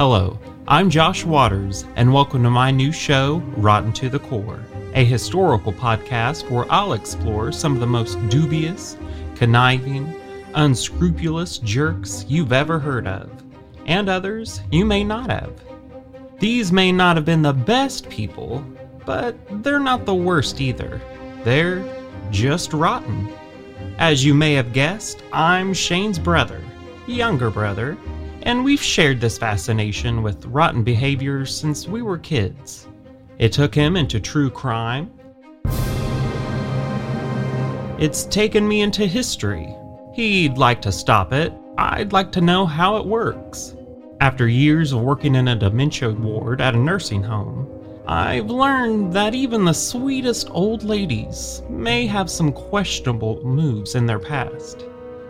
Hello, I'm Josh Waters, and welcome to my new show, Rotten to the Core, a historical podcast where I'll explore some of the most dubious, conniving, unscrupulous jerks you've ever heard of, and others you may not have. These may not have been the best people, but they're not the worst either. They're just rotten. As you may have guessed, I'm Shane's brother, younger brother, and we've shared this fascination with rotten behaviors since we were kids. It took him into true crime. It's taken me into history. He'd like to stop it. I'd like to know how it works. After years of working in a dementia ward at a nursing home, I've learned that even the sweetest old ladies may have some questionable moves in their past.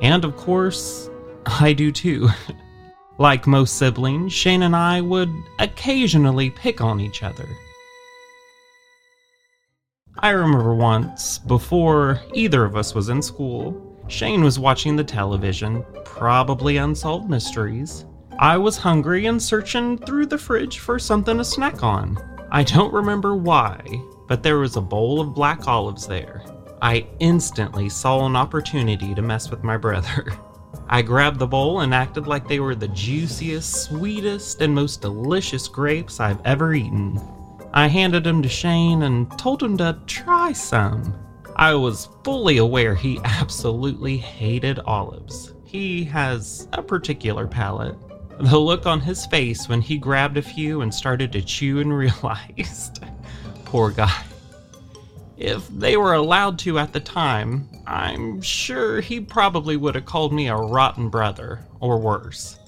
And of course, I do too. like most siblings, Shane and I would occasionally pick on each other. I remember once, before either of us was in school, Shane was watching the television, probably Unsolved Mysteries. I was hungry and searching through the fridge for something to snack on. I don't remember why, but there was a bowl of black olives there. I instantly saw an opportunity to mess with my brother. I grabbed the bowl and acted like they were the juiciest, sweetest, and most delicious grapes I've ever eaten. I handed them to Shane and told him to try some. I was fully aware he absolutely hated olives. He has a particular palate. The look on his face when he grabbed a few and started to chew and realized, poor guy. If they were allowed to at the time, I'm sure he probably would have called me a rotten brother, or worse.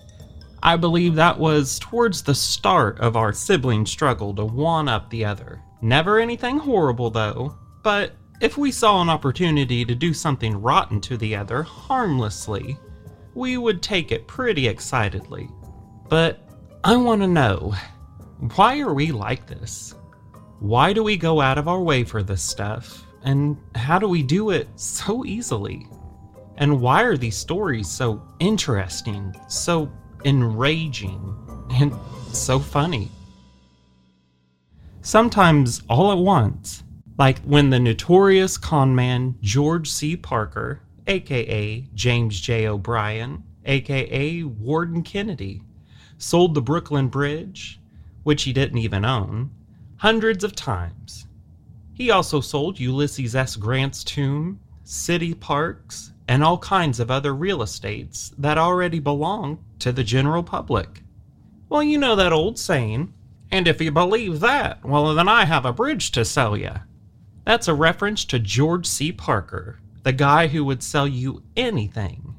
I believe that was towards the start of our sibling struggle to one up the other. Never anything horrible, though, but if we saw an opportunity to do something rotten to the other harmlessly, we would take it pretty excitedly. But I want to know why are we like this? Why do we go out of our way for this stuff? And how do we do it so easily? And why are these stories so interesting, so enraging, and so funny? Sometimes all at once, like when the notorious conman George C. Parker, aka James J. O'Brien, aka Warden Kennedy, sold the Brooklyn Bridge, which he didn't even own, hundreds of times. He also sold Ulysses S. Grant's tomb, city parks, and all kinds of other real estates that already belonged to the general public. Well, you know that old saying, and if you believe that, well, then I have a bridge to sell you. That's a reference to George C. Parker, the guy who would sell you anything,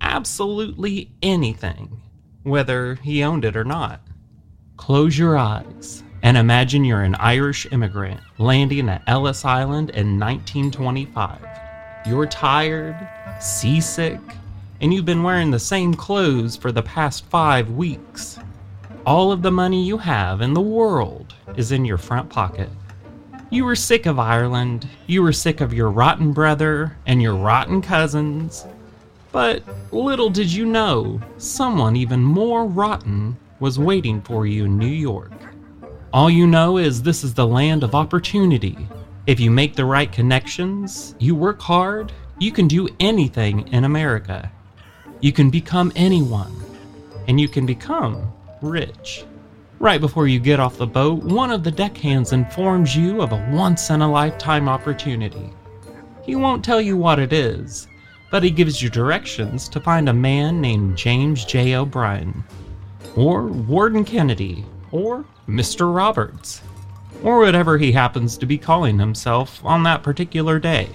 absolutely anything, whether he owned it or not. Close your eyes and imagine you're an Irish immigrant landing at Ellis Island in 1925. You're tired, seasick, and you've been wearing the same clothes for the past five weeks. All of the money you have in the world is in your front pocket. You were sick of Ireland, you were sick of your rotten brother and your rotten cousins. But little did you know, someone even more rotten was waiting for you in New York. All you know is this is the land of opportunity. If you make the right connections, you work hard, you can do anything in America. You can become anyone, and you can become rich. Right before you get off the boat, one of the deckhands informs you of a once in a lifetime opportunity. He won't tell you what it is, but he gives you directions to find a man named James J. O'Brien, or Warden Kennedy, or Mr. Roberts, or whatever he happens to be calling himself on that particular day.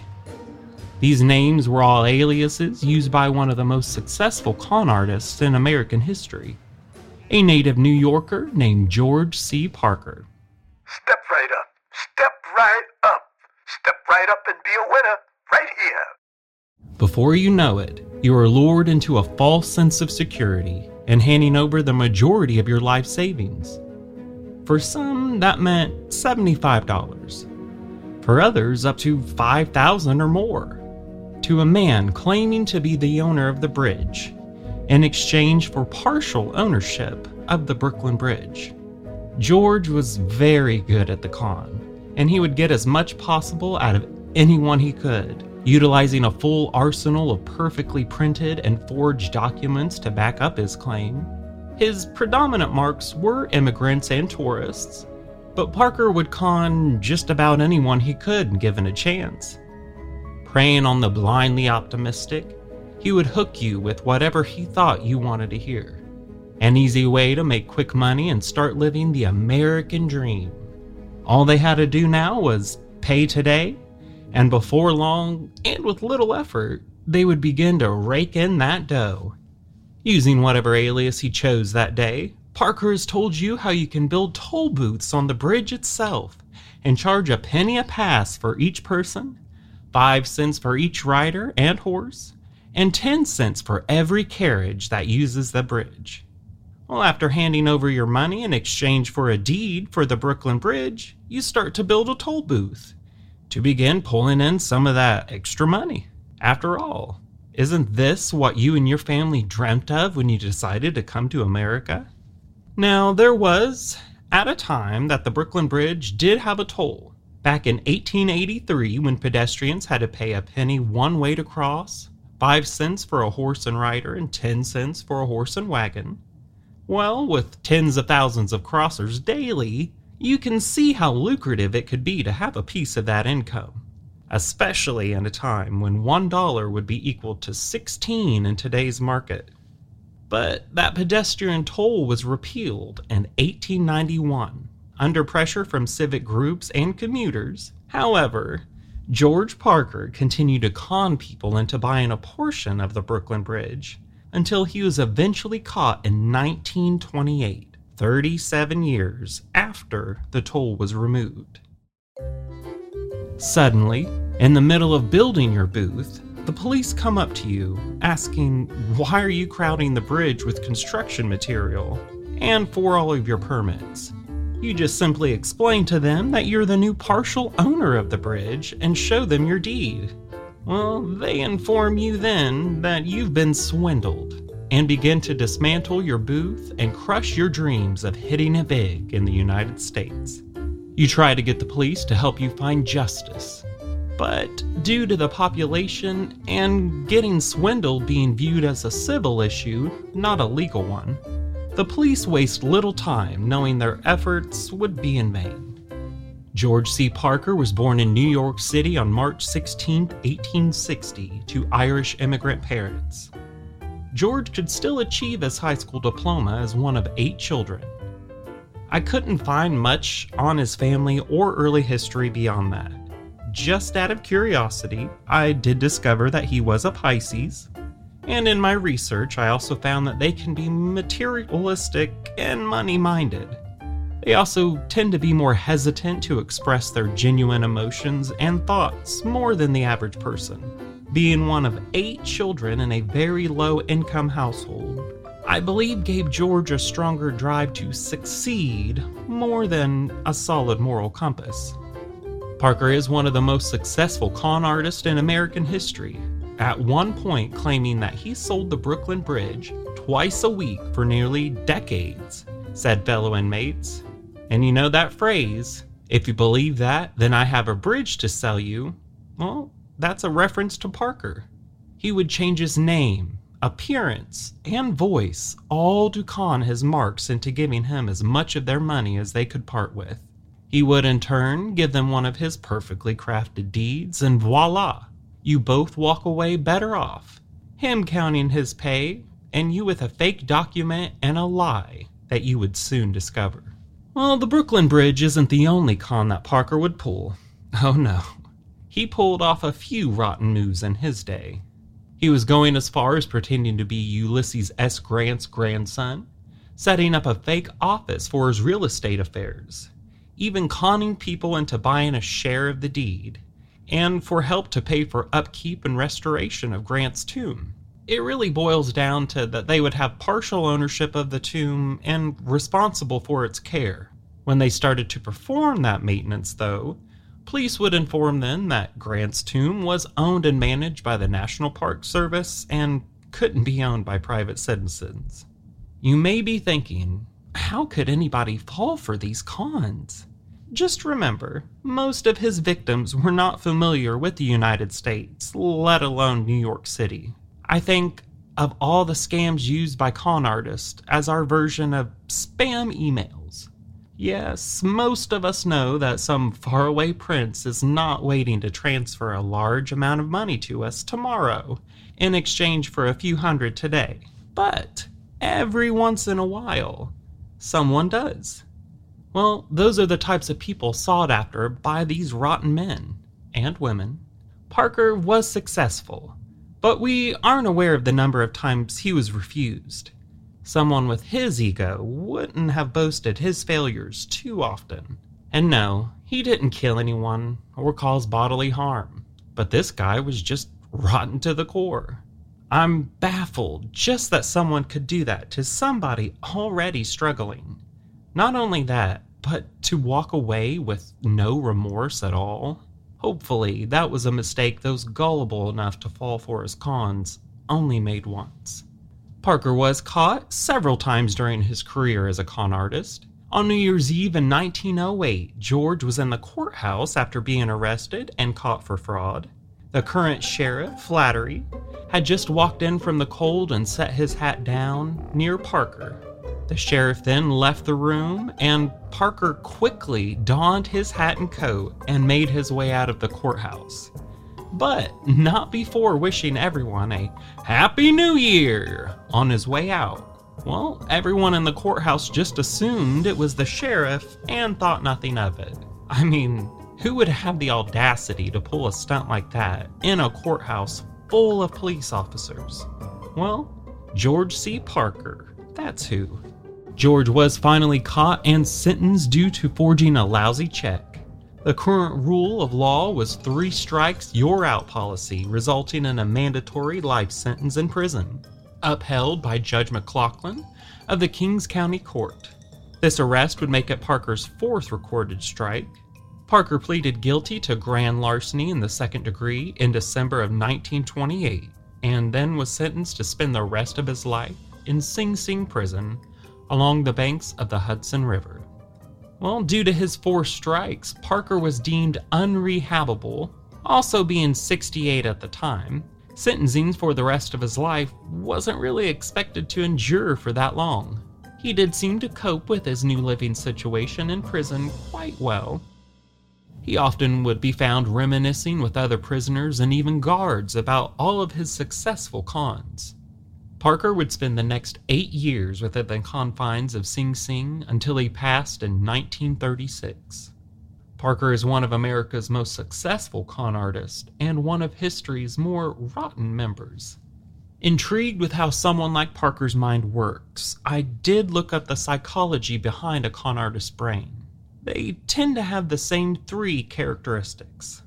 These names were all aliases used by one of the most successful con artists in American history, a native New Yorker named George C. Parker. Step right up. Step right up. Step right up and be a winner right here. Before you know it, you are lured into a false sense of security and handing over the majority of your life savings. For some, that meant $75. For others, up to 5,000 or more. To a man claiming to be the owner of the bridge, in exchange for partial ownership of the Brooklyn Bridge. George was very good at the con, and he would get as much possible out of anyone he could, utilizing a full arsenal of perfectly printed and forged documents to back up his claim. His predominant marks were immigrants and tourists, but Parker would con just about anyone he could given a chance. Preying on the blindly optimistic, he would hook you with whatever he thought you wanted to hear. An easy way to make quick money and start living the American dream. All they had to do now was pay today, and before long, and with little effort, they would begin to rake in that dough. Using whatever alias he chose that day, Parker has told you how you can build toll booths on the bridge itself and charge a penny a pass for each person, five cents for each rider and horse, and 10 cents for every carriage that uses the bridge. Well, after handing over your money in exchange for a deed for the Brooklyn Bridge, you start to build a toll booth to begin pulling in some of that extra money. After all, isn't this what you and your family dreamt of when you decided to come to America? Now, there was, at a time, that the Brooklyn Bridge did have a toll. Back in 1883, when pedestrians had to pay a penny one way to cross, five cents for a horse and rider, and ten cents for a horse and wagon, well, with tens of thousands of crossers daily, you can see how lucrative it could be to have a piece of that income, especially in a time when $1 would be equal to 16 in today's market. But that pedestrian toll was repealed in 1891 under pressure from civic groups and commuters. However, George Parker continued to con people into buying a portion of the Brooklyn Bridge until he was eventually caught in 1928, 37 years after the toll was removed. Suddenly, in the middle of building your booth, the police come up to you asking, Why are you crowding the bridge with construction material and for all of your permits? You just simply explain to them that you're the new partial owner of the bridge and show them your deed. Well, they inform you then that you've been swindled and begin to dismantle your booth and crush your dreams of hitting it big in the United States. You try to get the police to help you find justice, but due to the population and getting swindled being viewed as a civil issue, not a legal one, the police waste little time knowing their efforts would be in vain. George C. Parker was born in New York City on March 16, 1860, to Irish immigrant parents. George could still achieve his high school diploma as one of eight children. I couldn't find much on his family or early history beyond that. Just out of curiosity, I did discover that he was a Pisces, and in my research, I also found that they can be materialistic and money minded. They also tend to be more hesitant to express their genuine emotions and thoughts more than the average person. Being one of eight children in a very low income household, I believe gave George a stronger drive to succeed more than a solid moral compass. Parker is one of the most successful con artists in American history, at one point claiming that he sold the Brooklyn Bridge twice a week for nearly decades, said fellow inmates. And you know that phrase, if you believe that, then I have a bridge to sell you. Well, that's a reference to Parker. He would change his name, appearance, and voice, all to con his marks into giving him as much of their money as they could part with. He would in turn give them one of his perfectly crafted deeds, and voila! You both walk away better off. Him counting his pay, and you with a fake document and a lie that you would soon discover. Well, the Brooklyn Bridge isn't the only con that Parker would pull. Oh no. He pulled off a few rotten moves in his day. He was going as far as pretending to be Ulysses S. Grant's grandson, setting up a fake office for his real estate affairs, even conning people into buying a share of the deed, and for help to pay for upkeep and restoration of Grant's tomb it really boils down to that they would have partial ownership of the tomb and responsible for its care. When they started to perform that maintenance, though, police would inform them that Grant's tomb was owned and managed by the National Park Service and couldn't be owned by private citizens. You may be thinking, how could anybody fall for these cons? Just remember, most of his victims were not familiar with the United States, let alone New York City. I think of all the scams used by con artists as our version of spam emails. Yes, most of us know that some faraway prince is not waiting to transfer a large amount of money to us tomorrow in exchange for a few hundred today. But every once in a while, someone does. Well, those are the types of people sought after by these rotten men and women. Parker was successful, but we aren't aware of the number of times he was refused. Someone with his ego wouldn't have boasted his failures too often. And no, he didn't kill anyone or cause bodily harm. But this guy was just rotten to the core. I'm baffled just that someone could do that to somebody already struggling. Not only that, but to walk away with no remorse at all. Hopefully, that was a mistake those gullible enough to fall for his cons only made once. Parker was caught several times during his career as a con artist. On New Year's Eve in 1908, George was in the courthouse after being arrested and caught for fraud. The current sheriff, Flattery, had just walked in from the cold and set his hat down near Parker. The sheriff then left the room, and Parker quickly donned his hat and coat and made his way out of the courthouse but not before wishing everyone a Happy New Year on his way out. Well, everyone in the courthouse just assumed it was the sheriff and thought nothing of it. I mean, who would have the audacity to pull a stunt like that in a courthouse full of police officers? Well, George C. Parker, that's who. George was finally caught and sentenced due to forging a lousy check. The current rule of law was three strikes, you're out policy, resulting in a mandatory life sentence in prison, upheld by Judge McLaughlin of the Kings County Court. This arrest would make it Parker's fourth recorded strike. Parker pleaded guilty to grand larceny in the second degree in December of 1928 and then was sentenced to spend the rest of his life in Sing Sing prison along the banks of the Hudson River. Well, due to his four strikes, Parker was deemed unrehabable, also being 68 at the time. Sentencing for the rest of his life wasn't really expected to endure for that long. He did seem to cope with his new living situation in prison quite well. He often would be found reminiscing with other prisoners and even guards about all of his successful cons. Parker would spend the next eight years within the confines of Sing Sing until he passed in 1936. Parker is one of America's most successful con artists and one of history's more rotten members. Intrigued with how someone like Parker's mind works, I did look up the psychology behind a con artist's brain. They tend to have the same three characteristics.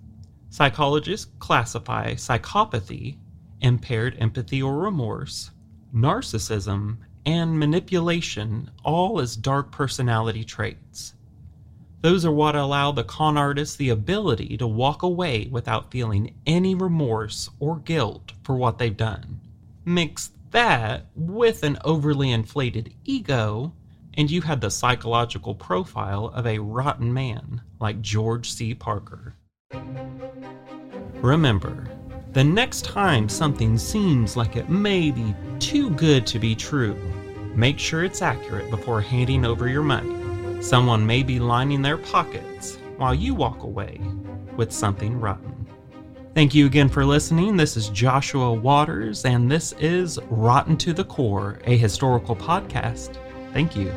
Psychologists classify psychopathy, impaired empathy or remorse, narcissism, and manipulation all as dark personality traits. Those are what allow the con artist the ability to walk away without feeling any remorse or guilt for what they've done. Mix that with an overly inflated ego, and you have the psychological profile of a rotten man like George C. Parker. Remember, the next time something seems like it may be too good to be true, make sure it's accurate before handing over your money. Someone may be lining their pockets while you walk away with something rotten. Thank you again for listening. This is Joshua Waters, and this is Rotten to the Core, a historical podcast. Thank you.